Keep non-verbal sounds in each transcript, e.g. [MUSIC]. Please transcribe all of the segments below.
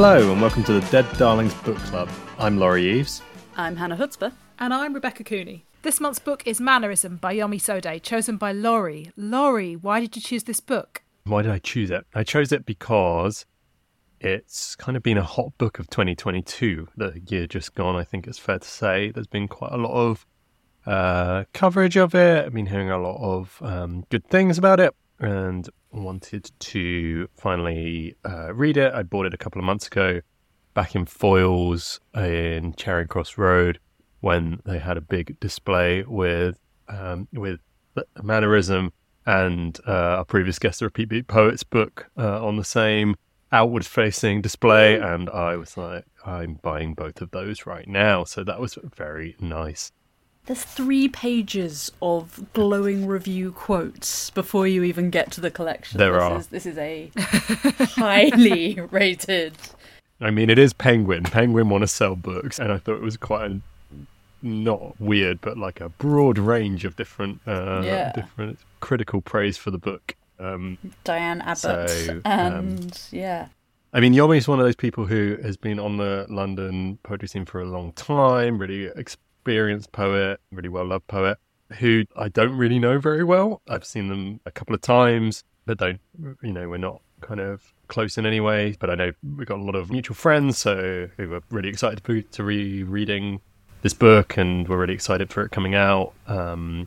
Hello, and welcome to the Dead Darlings Book Club. I'm Laurie Eves. I'm Hannah Hutzper. And I'm Rebecca Cooney. This month's book is Manorism by Yomi Sode, chosen by Laurie. Laurie, why did you choose this book? Why did I choose it? I chose it because it's kind of been a hot book of 2022, the year just gone, I think it's fair to say. There's been quite a lot of uh, coverage of it. I've been hearing a lot of um, good things about it and wanted to finally uh, read it. I bought it a couple of months ago back in Foyles in Charing Cross Road when they had a big display with um, with Manorism and uh, our previous guest, the Repeat Beat Poets book, uh, on the same outward facing display. And I was like, I'm buying both of those right now. So that was very nice. There's three pages of glowing review quotes before you even get to the collection. There this are. Is, this is a highly [LAUGHS] rated. I mean, it is Penguin. Penguin want to sell books, and I thought it was quite a not weird, but like a broad range of different, uh, Yeah. different critical praise for the book. Um, Diane Abbott. So, um, and yeah. I mean, Yomi's one of those people who has been on the London poetry scene for a long time, really experienced poet, really well loved poet, who I don't really know very well. I've seen them a couple of times, but don't, you know, we're not kind of close in any way. But I know we've got a lot of mutual friends, so who were really excited to, to be reading this book and we're really excited for it coming out. Um,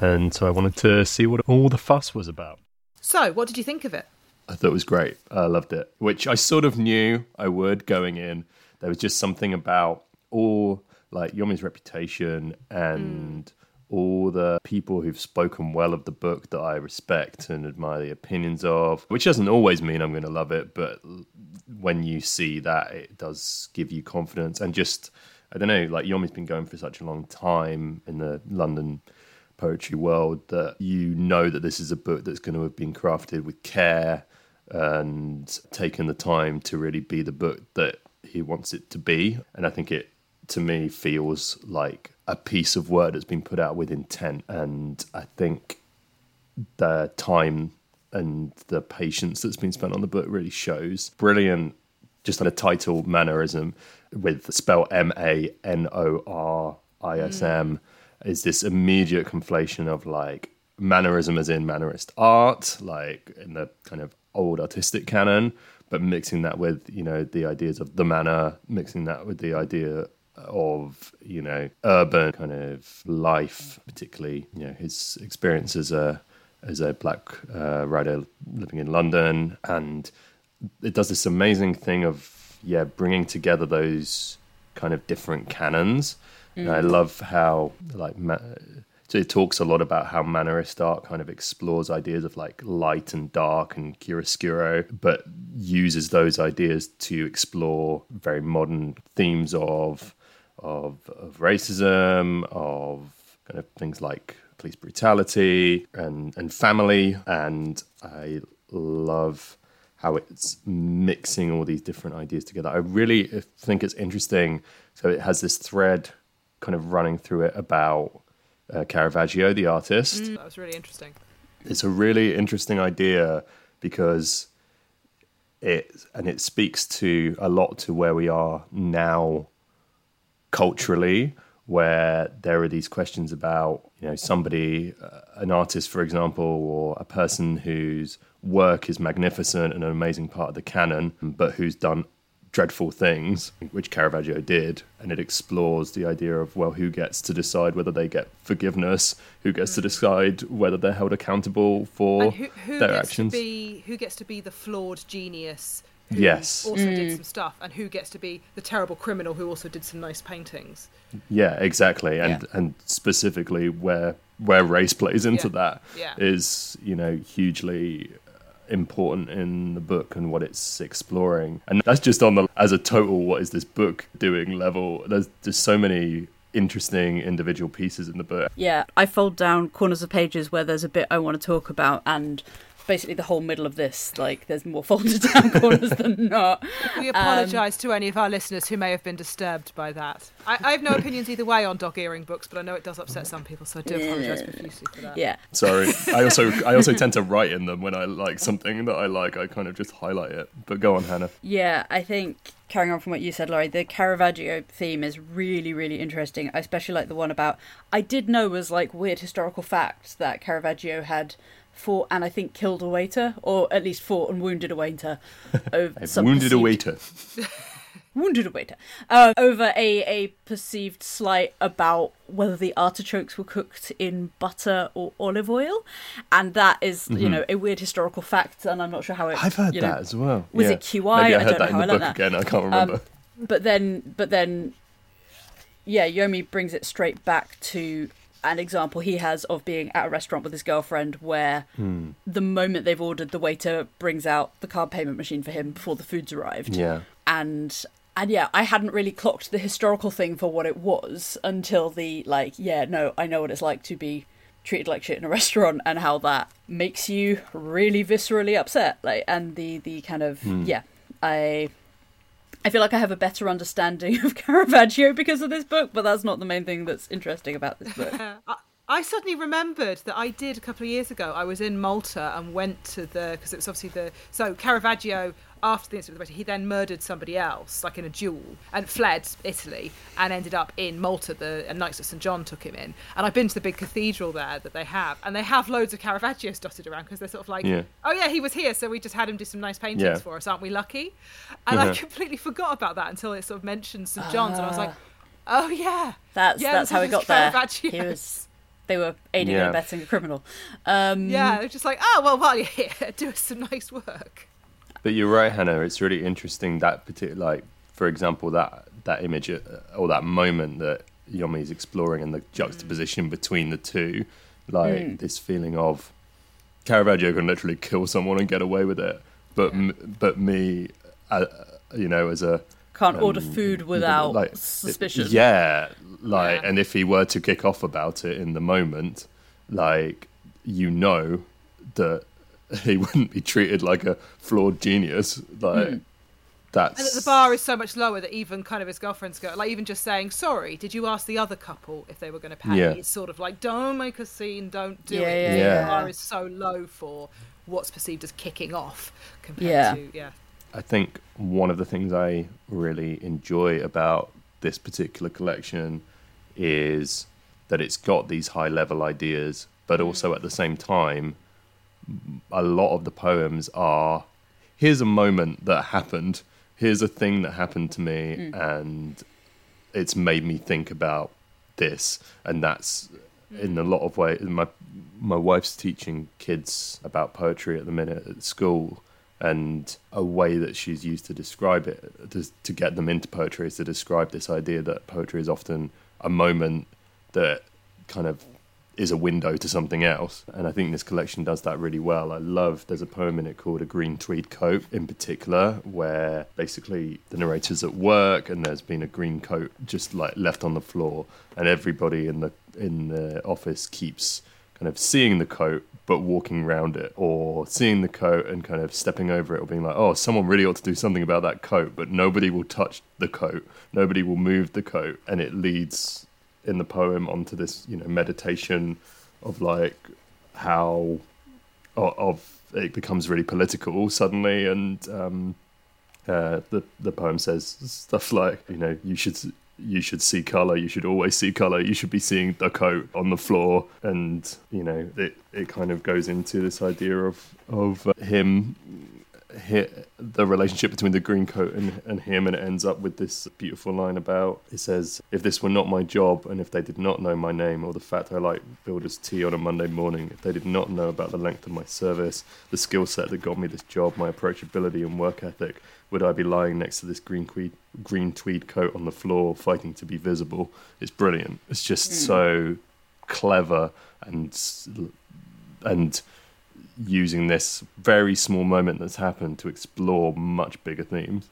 and so I wanted to see what all the fuss was about. So, what did you think of it? I thought it was great. I loved it, which I sort of knew I would going in. There was just something about all like Yomi's reputation and mm. all the people who've spoken well of the book that I respect and admire the opinions of, which doesn't always mean I'm going to love it, but when you see that, it does give you confidence and just, I don't know, like Yomi's been going for such a long time in the London poetry world that you know that this is a book that's going to have been crafted with care and taken the time to really be the book that he wants it to be. And I think it, to me, feels like a piece of work that's been put out with intent. And I think the time and the patience that's been spent on the book really shows. Brilliant, just on a title Manorism with the spell M A N O R I S M is this immediate conflation of like mannerism as in mannerist art, like in the kind of old artistic canon, but mixing that with, you know, the ideas of the manner, mixing that with the idea of, you know, urban kind of life, particularly, you know, his experience as a as a black uh, writer living in London, and it does this amazing thing of yeah bringing together those kind of different canons. And I love how like ma- so it talks a lot about how mannerist art kind of explores ideas of like light and dark and chiaroscuro, but uses those ideas to explore very modern themes of of, of racism, of kind of things like police brutality and and family. And I love how it's mixing all these different ideas together. I really think it's interesting. So it has this thread kind of running through it about uh, Caravaggio, the artist. That was really interesting. It's a really interesting idea because it and it speaks to a lot to where we are now culturally where there are these questions about you know somebody uh, an artist for example or a person whose work is magnificent and an amazing part of the canon but who's done dreadful things which Caravaggio did and it explores the idea of well who gets to decide whether they get forgiveness who gets to decide whether they're held accountable for who, who their gets actions to be who gets to be the flawed genius? Who Yes. Also did mm. some stuff, and who gets to be the terrible criminal who also did some nice paintings? Yeah, exactly, and Yeah. and specifically where where race plays into Yeah. that Yeah. is you know hugely important in the book and what it's exploring, and that's just on the as a total what is this book doing level. There's just so many interesting individual pieces in the book. Yeah, I fold down corners of pages where there's a bit I want to talk about, and basically the whole middle of this. Like, there's more folded [LAUGHS] down corners than not. We um, apologise to any of our listeners who may have been disturbed by that. I, I have no opinions either way on dog earring books, but I know it does upset some people, so I do apologise profusely for that. Yeah. Sorry. I [LAUGHS] also I also tend to write in them when I like something that I like. I kind of just highlight it. But go on, Hannah. Yeah, I think carrying on from what you said, Laurie, the Caravaggio theme is really, really interesting. I especially like the one about I did know was like weird historical fact that Caravaggio had fought and I think killed a waiter, or at least fought and wounded a waiter. [LAUGHS] Over I've some wounded a waiter. [LAUGHS] wounded a waiter uh, over a, a perceived slight about whether the artichokes were cooked in butter or olive oil and that is, you know a weird historical fact and i'm not sure how it Mm-hmm. I've heard you know, that as well. was yeah. it QI? Maybe I, I heard don't that know in how the I book learned again. I can't remember. but then but then yeah yomi brings it straight back to an example he has of being at a restaurant with his girlfriend where Hmm. the moment they've ordered the waiter brings out the card payment machine for him before the food's arrived yeah. and and yeah i hadn't really clocked the historical thing for what it was until the like yeah no i know what it's like to be treated like shit in a [LAUGHS] restaurant and how that makes you really viscerally upset like and the the kind of yeah i I feel like I have a better understanding [LAUGHS] of Caravaggio because of this book, but that's not the main thing that's interesting about this book. [LAUGHS] I, I suddenly remembered that I did a couple of years ago. I was in Malta and went to the because it was obviously the so Caravaggio after the incident with the waiter, he then murdered somebody else like in a duel and fled Italy and ended up in Malta. The and Knights of St John took him in, and I've been to the big cathedral there that they have, and they have loads of Caravaggios dotted around because they're sort of like, Yeah. oh yeah, he was here, so we just had him do some nice paintings Yeah. for us, aren't we lucky? And I [LAUGHS] completely forgot about that until it sort of mentioned St John's, and I was like, oh yeah, That's Yeah, that's this how is it got there. Caravaggio. He was they were aiding Yeah. and abetting a criminal. Um, Yeah, they're just like, oh well, while you're here, [LAUGHS] do us some nice work. But you're right, Hannah. It's really interesting that particular, like, for example, that that image uh, or that moment that Yomi's exploring and the juxtaposition between the two, like this feeling of Caravaggio can literally kill someone and get away with it, but m- but me, uh, you know, as a Can't order um, food without like, suspicion. Yeah, like, Yeah. and if he were to kick off about it in the moment, like, you know that [LAUGHS] he wouldn't be treated like a flawed genius. Like, hmm. that's And that the bar is so much lower that even kind of his girlfriends go, like even just saying, sorry, did you ask the other couple if they were going to pay? Yeah. It's sort of like, don't make a scene, don't do Yeah, it. yeah, Yeah. The bar is so low for what's perceived as kicking off compared Yeah. to, yeah. I think one of the things I really enjoy about this particular collection is that it's got these high level ideas, but hmm. also at the same time, a lot of the poems are here's a moment that happened, here's a thing that happened to me, hmm. and it's made me think about this, and that's hmm. in a lot of ways. My my wife's teaching kids about poetry at the minute at school, and a way that she's used to describe it to, to get them into poetry is to describe this idea that poetry is often a moment that kind of is a window to something else. And I think this collection does that really well. I love, there's a poem in it called A Green Tweed Coat in particular, where basically the narrator's at work and there's been a green coat just like left on the floor, and everybody in the in the office keeps kind of seeing the coat but walking around it or seeing the coat and kind of stepping over it or being like oh someone really ought to do something about that coat but nobody will touch the coat nobody will move the coat and it leads in the poem onto this you know meditation of like how of, it becomes really political suddenly and um uh, the the poem says stuff like you know you should you should see color you should always see color you should be seeing the coat on the floor. And you know it it kind of goes into this idea of of uh, him hi the relationship between the green coat and, and him and it ends up with this beautiful line about it says if this were not my job and if they did not know my name or the fact I like builder's tea on a Monday morning if they did not know about the length of my service the skill set that got me this job my approachability and work ethic would I be lying next to this green tweed, green tweed coat on the floor fighting to be visible? It's brilliant. It's just hmm. so clever and and using this very small moment that's happened to explore much bigger themes.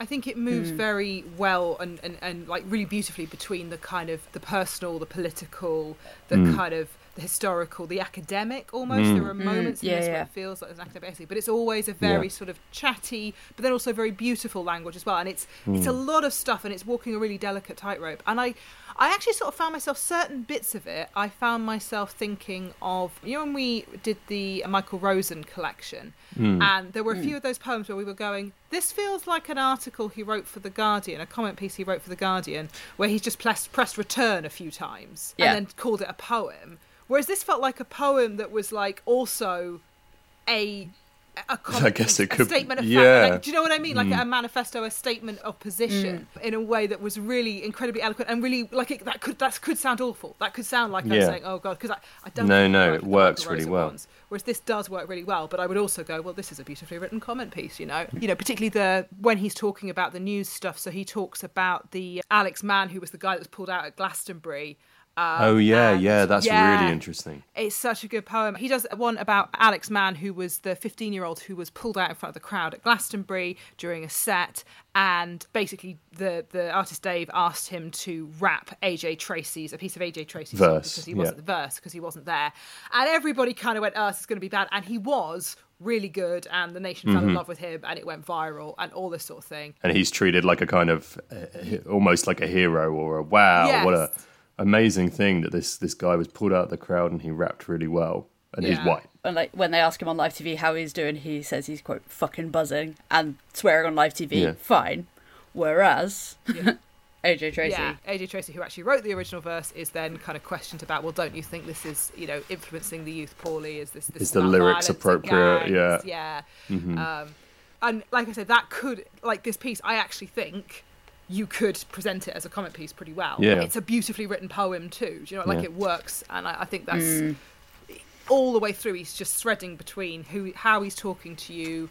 I think it moves hmm. very well and, and, and like really beautifully between the kind of the personal, the political, the hmm. kind of the historical, the academic almost. Mm. There are mm. moments in Yeah, this where it feels like there's an academic essay, but it's always a very Yeah. sort of chatty, but then also very beautiful language as well. And it's it's a mm. lot of stuff, and it's walking a really delicate tightrope. And I, I actually sort of found myself certain bits of it. I found myself thinking of you know when we did the Michael Rosen collection, and there were a few of those poems where we were going. This feels like an article he wrote for the Guardian, a comment piece he wrote for the Guardian, where he's just pressed, pressed return a few times Yeah. and then called it a poem. Whereas this felt like a poem that was like also a a comment [LAUGHS] I guess it a could- statement of yeah. fact. Like, do you know what I mean? Like a manifesto, a statement of position Mm. in a way that was really incredibly eloquent and really like it, that could that could sound awful. That could sound like I'm saying, "Oh God," because I, I don't. No, no, it works really well. ones. Whereas this does work really well, but I would also go, well, this is a beautifully written comment piece, you know. You know, particularly the when he's talking about the news stuff. So he talks about the Alex Mann, who was the guy that was pulled out at Glastonbury. Um, Oh yeah, yeah, that's yeah. really interesting. It's such a good poem. He does one about Alex Mann, who was the 15 year old who was pulled out in front of the crowd at Glastonbury during a set. And basically, the, the artist Dave asked him to rap AJ Tracey's, a piece of AJ Tracey's Verse, because he wasn't the verse, because he wasn't there. And everybody kind of went, oh, this is going to be bad. And he was really good. And the nation fell Mm-hmm. in love with him and it went viral and all this sort of thing. And he's treated like a kind of uh, almost like a hero or a wow, what a Yes. Amazing thing that this this guy was pulled out of the crowd and he rapped really well and he's white. And like when they ask him on live TV how he's doing, he says he's quote fucking buzzing and swearing on live TV. Yeah. Fine. Whereas AJ [LAUGHS] Tracey, Yeah, AJ Tracey, who actually wrote the original verse, is then kind of questioned about, well, don't you think this is, you know, influencing the youth poorly? Is this, this Is the lyrics appropriate? gangs? Yeah. yeah. Um, and like I said, that could, like this piece, I actually think you could present it as a comic piece pretty well. Yeah. It's a beautifully written poem too. Do you know, like Yeah. it works, and I, I think that's hmm. all the way through. He's just threading between who, how he's talking to you.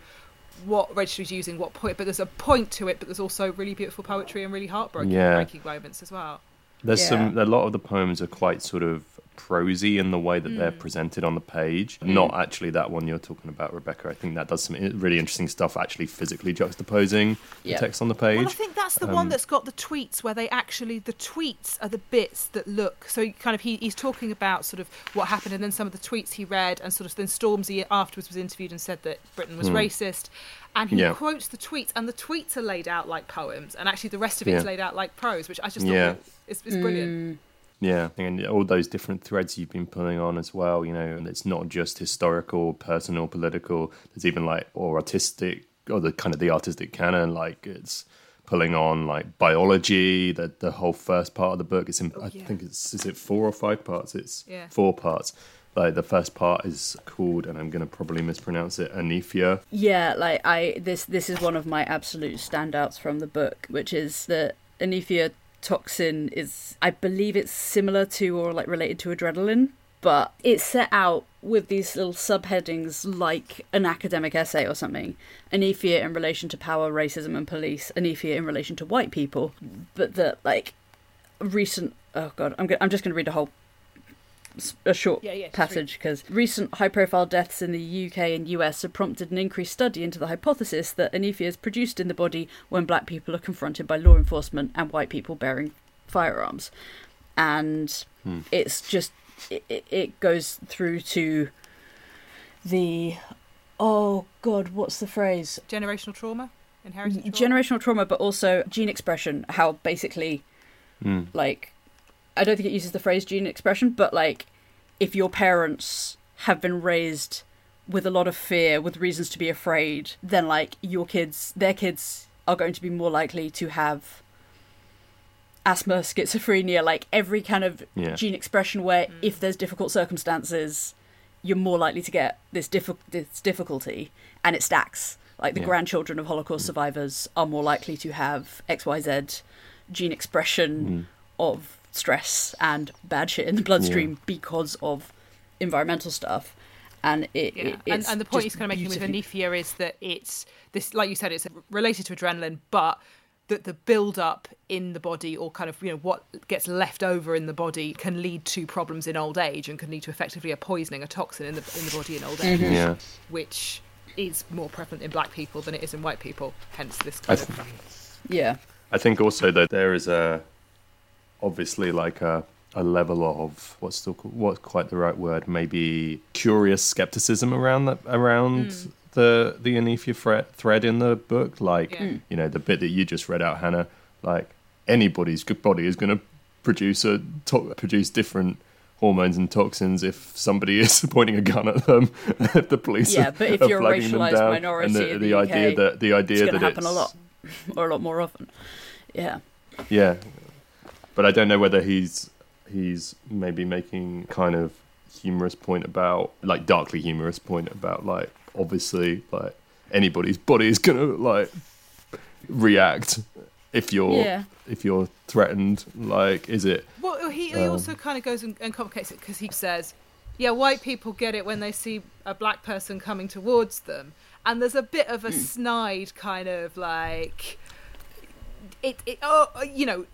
What register he's using, what point, but there's a point to it, but there's also really beautiful poetry and really heartbreaking Yeah. breaking moments as well. There's Yeah. some a lot of the poems are quite sort of prosy in the way that Mm. they're hmm. presented on the page. Hmm. Not actually that one you're talking about, Rebecca. I think that does some really interesting stuff, actually physically juxtaposing Yeah. the text on the page. Well, I think that's the one um, that's got the tweets where they actually the tweets are the bits that look so he kind of he, he's talking about sort of what happened and then some of the tweets he read and sort of then Stormzy afterwards was interviewed and said that Britain was hmm. racist and he Yeah. quotes the tweets and the tweets are laid out like poems and actually the rest of it is Yeah. laid out like prose which I just Yeah. thought is, is brilliant. Mm. Yeah, and all those different threads you've been pulling on as well, you know, and it's not just historical, personal, political. There's even like or artistic, or the kind of the artistic canon. Like it's pulling on like biology. The the whole first part of the book. It's in, oh, I yeah. think it's is it four or five parts. It's Yeah. four parts. Like the first part is called, and I'm going to probably mispronounce it, Anethia. Yeah, like I this this is one of my absolute standouts from the book, which is that Anethia toxin is I believe it's similar to or like related to adrenaline, but it's set out with these little subheadings like an academic essay or something. Anethia in relation to power, racism and police, Anethia in relation to white people. But that like recent oh god, I'm go- I'm just going to read a whole a short Yeah, yeah, passage because recent high profile deaths in the UK and US have prompted an increased study into the hypothesis that anaphia is produced in the body when black people are confronted by law enforcement and white people bearing firearms. And hmm. it's just, it, it- it goes through to the, oh God, what's the phrase? Generational trauma, inherited trauma. generational trauma, but also gene expression. How basically, hmm. like, I don't think it uses the phrase gene expression, but like, if your parents have been raised with a lot of fear, with reasons to be afraid, then like your kids, their kids are going to be more likely to have asthma, schizophrenia, like every kind of Yeah. gene expression where mm. if there's difficult circumstances, you're more likely to get this, diffi- this difficulty, and it stacks. Like the Yeah. grandchildren of Holocaust mm. survivors are more likely to have XYZ gene expression mm. of stress and bad shit in the bloodstream because of environmental stuff. And it, Yeah. it and, it's and the point he's kind of making with beautifully- Anethia is that it's this, like you said, it's related to adrenaline, but that the build up in the body or kind of you know what gets left over in the body can lead to problems in old age and can lead to effectively a poisoning, a toxin in the in the body in old age, mm-hmm. Yeah. which is more prevalent in black people than it is in white people. Hence this I kind th- of Yeah. I think also that there is a obviously like a a level of what's still what's quite the right word? Maybe curious skepticism around that around Mm. the the Anifia thread, thread in the book. Like Yeah. Mm. you know the bit that you just read out, Hannah. Like anybody's good body is going to produce a to- produce different hormones and toxins if somebody [LAUGHS] is pointing a gun at them if [LAUGHS] the police Yeah, are, but if you're a racialized minority the, the, the idea UK, that the It's idea to that happen it's a lot, or a lot more often. Yeah. yeah, but I don't know whether he's he's maybe making kind of humorous point about like darkly humorous point about like obviously like anybody's body is gonna like react if you're Yeah. if you're threatened. Like, is it? Well, he, he Um, also kind of goes and, and complicates it because he says, yeah, white people get it when they see a black person coming towards them. And there's a bit of a snide kind of like, it, it oh, uh, you know,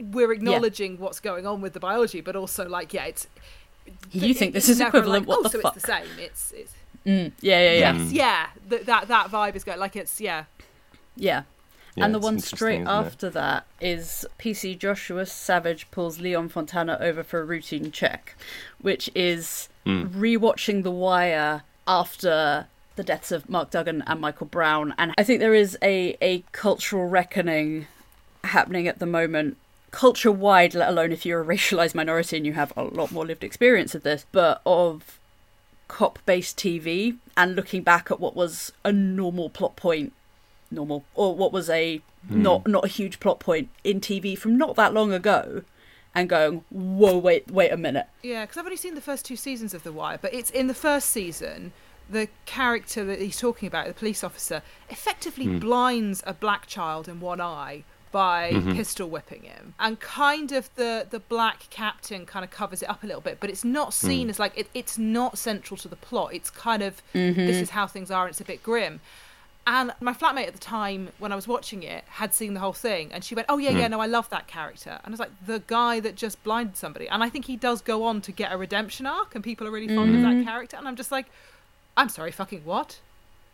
we're acknowledging what's going on with the biology, but also like, yeah, it's. You think this is equivalent? Like, what oh, the so fuck? it's the same. It's, it's Mm, yeah, yeah, yeah, yes, yeah. That that that vibe is going like it's yeah. yeah. Yeah, and the one straight isn't it? after that is PC Joshua Savage pulls Leon Fontana over for a routine check, which is Hmm. rewatching The Wire after the deaths of Mark Duggan and Michael Brown. And I think there is a, a cultural reckoning happening at the moment, culture wide, let alone if you're a racialized minority and you have a lot more lived experience of this, but of cop based TV and looking back at what was a normal plot point normal or what was a hmm. not not a huge plot point in TV from not that long ago and going whoa wait wait a minute Yeah, because I've only seen the first two seasons of The Wire, but it's in the first season. The character that he's talking about, the police officer, effectively hmm. blinds a black child in one eye by mm-hmm. pistol whipping him, and kind of the the black captain kind of covers it up a little bit, but it's not hmm. seen as like it, it's not central to the plot. It's kind of mm-hmm. this is how things are. and It's a bit grim. And my flatmate at the time, when I was watching it, had seen the whole thing, and she went, "Oh yeah, yeah, hmm. no, I love that character." And I was like, "The guy that just blinded somebody," and I think he does go on to get a redemption arc, and people are really fond of that mm-hmm. character. And I'm just like, "I'm sorry, fucking what?"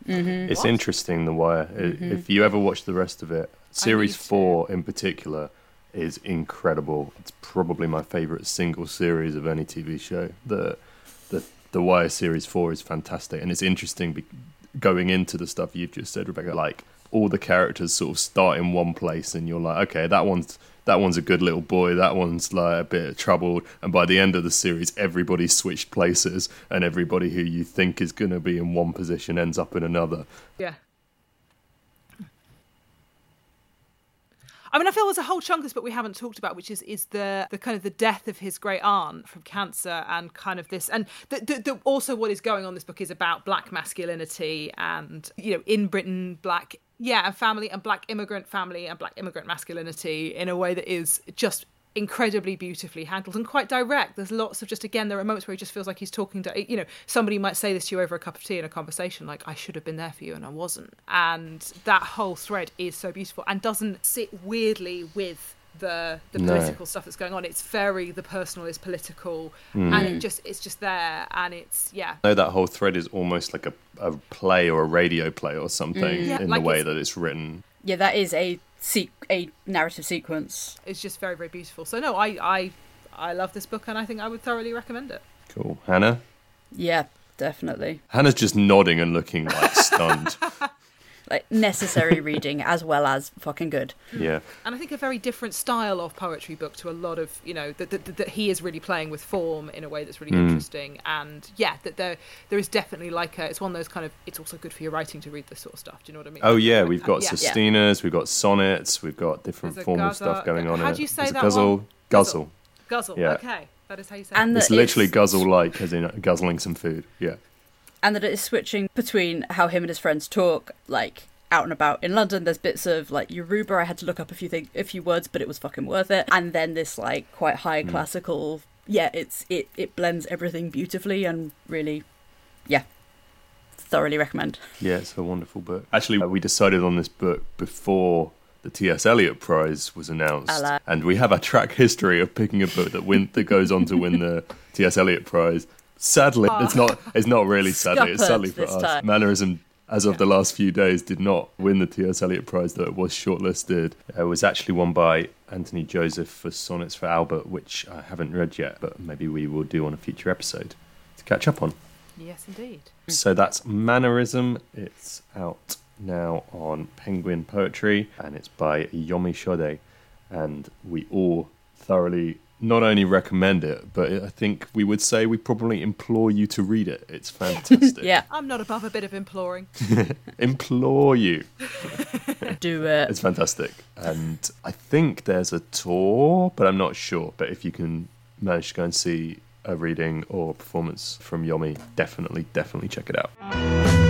It's What? interesting, The Wire. I- uh, If you ever watch the rest of it, series four in particular is incredible. It's probably my favorite single series of any TV show. The the The Wire series four is fantastic, and it's interesting be- going into the stuff you've just said, Rebecca. Like all the characters sort of start in one place, and you're like, okay, that one's that one's a good little boy. That one's like a bit troubled, and by the end of the series, everybody's switched places, and everybody who you think is going to be in one position ends up in another. Yeah. I mean, I feel there's a whole chunk of this but we haven't talked about, which is is the the kind of the death of his great aunt from cancer, and kind of this, and the, the, the, also what is going on. This book is about black masculinity, and you know, in Britain, black yeah, and family, and black immigrant family, and black immigrant masculinity in a way that is just incredibly beautifully handled and quite direct. There's lots of just again, there are moments where he just feels like he's talking to you know somebody might say this to you over a cup of tea in a conversation, like I should have been there for you and I wasn't. And that whole thread is so beautiful and doesn't sit weirdly with the the No. political stuff that's going on. It's very the personal is political, and mm. it just it's just there, and it's yeah. I know that whole thread is almost like a, a play or a radio play or something mm. Yeah, in like the way it's- that it's written. Yeah that is a se- a narrative sequence It's just very very beautiful. So no, I I I love this book, and I think I would thoroughly recommend it. Cool. Hannah? yeah definitely Hannah's just nodding and looking like stunned. [LAUGHS] like necessary reading as well as fucking good yeah. and I think a very different style of poetry book to a lot of you know that, that, that he is really playing with form in a way that's really Mm. interesting and yeah that there there is definitely like a it's one of those kind of it's also good for your writing to read this sort of stuff do you know what I mean Oh yeah, Like we've that. got yeah. sestinas, we've got sonnets, we've got different There's a formal guzzle- stuff going on. how in do you it. say that guzzle, one? guzzle. guzzle Yeah. okay that is how you say And it. It's literally guzzle like, as in guzzling some food. Yeah. And that it is switching between how him and his friends talk like out and about in London. There's bits of like Yoruba. I had to look up a few things, a few words, but it was fucking worth it. And then this like quite high Hmm. classical. Yeah, it's it it blends everything beautifully and really, yeah, thoroughly recommend. Yeah, it's a wonderful book. Actually, we decided on this book before the T.S. Eliot Prize was announced, Ala. and we have a track history of picking a book that win that goes on to win the [LAUGHS] T.S. Eliot Prize. Sadly, ah. it's not. It's not really [LAUGHS] sadly. It's sadly for us. time. Manorism, as of the last few days, did not win the T.S. Eliot Prize, though it was shortlisted. Uh, it was actually won by Anthony Joseph for Sonnets for Albert, which I haven't read yet, but maybe we will do on a future episode to catch up on. Yes, indeed. So that's Manorism. It's out now on Penguin Poetry and it's by Yomi Shode. And we all thoroughly not only recommend it, but I think we would say we probably implore you to read it. It's [LAUGHS] fantastic. Yeah, I'm not above a bit of imploring. [LAUGHS] Implore you. [LAUGHS] do it. It's fantastic. And I think there's a tour, but I'm not sure. But if you can manage to go and see a reading or performance from Yomi, definitely, definitely check it out.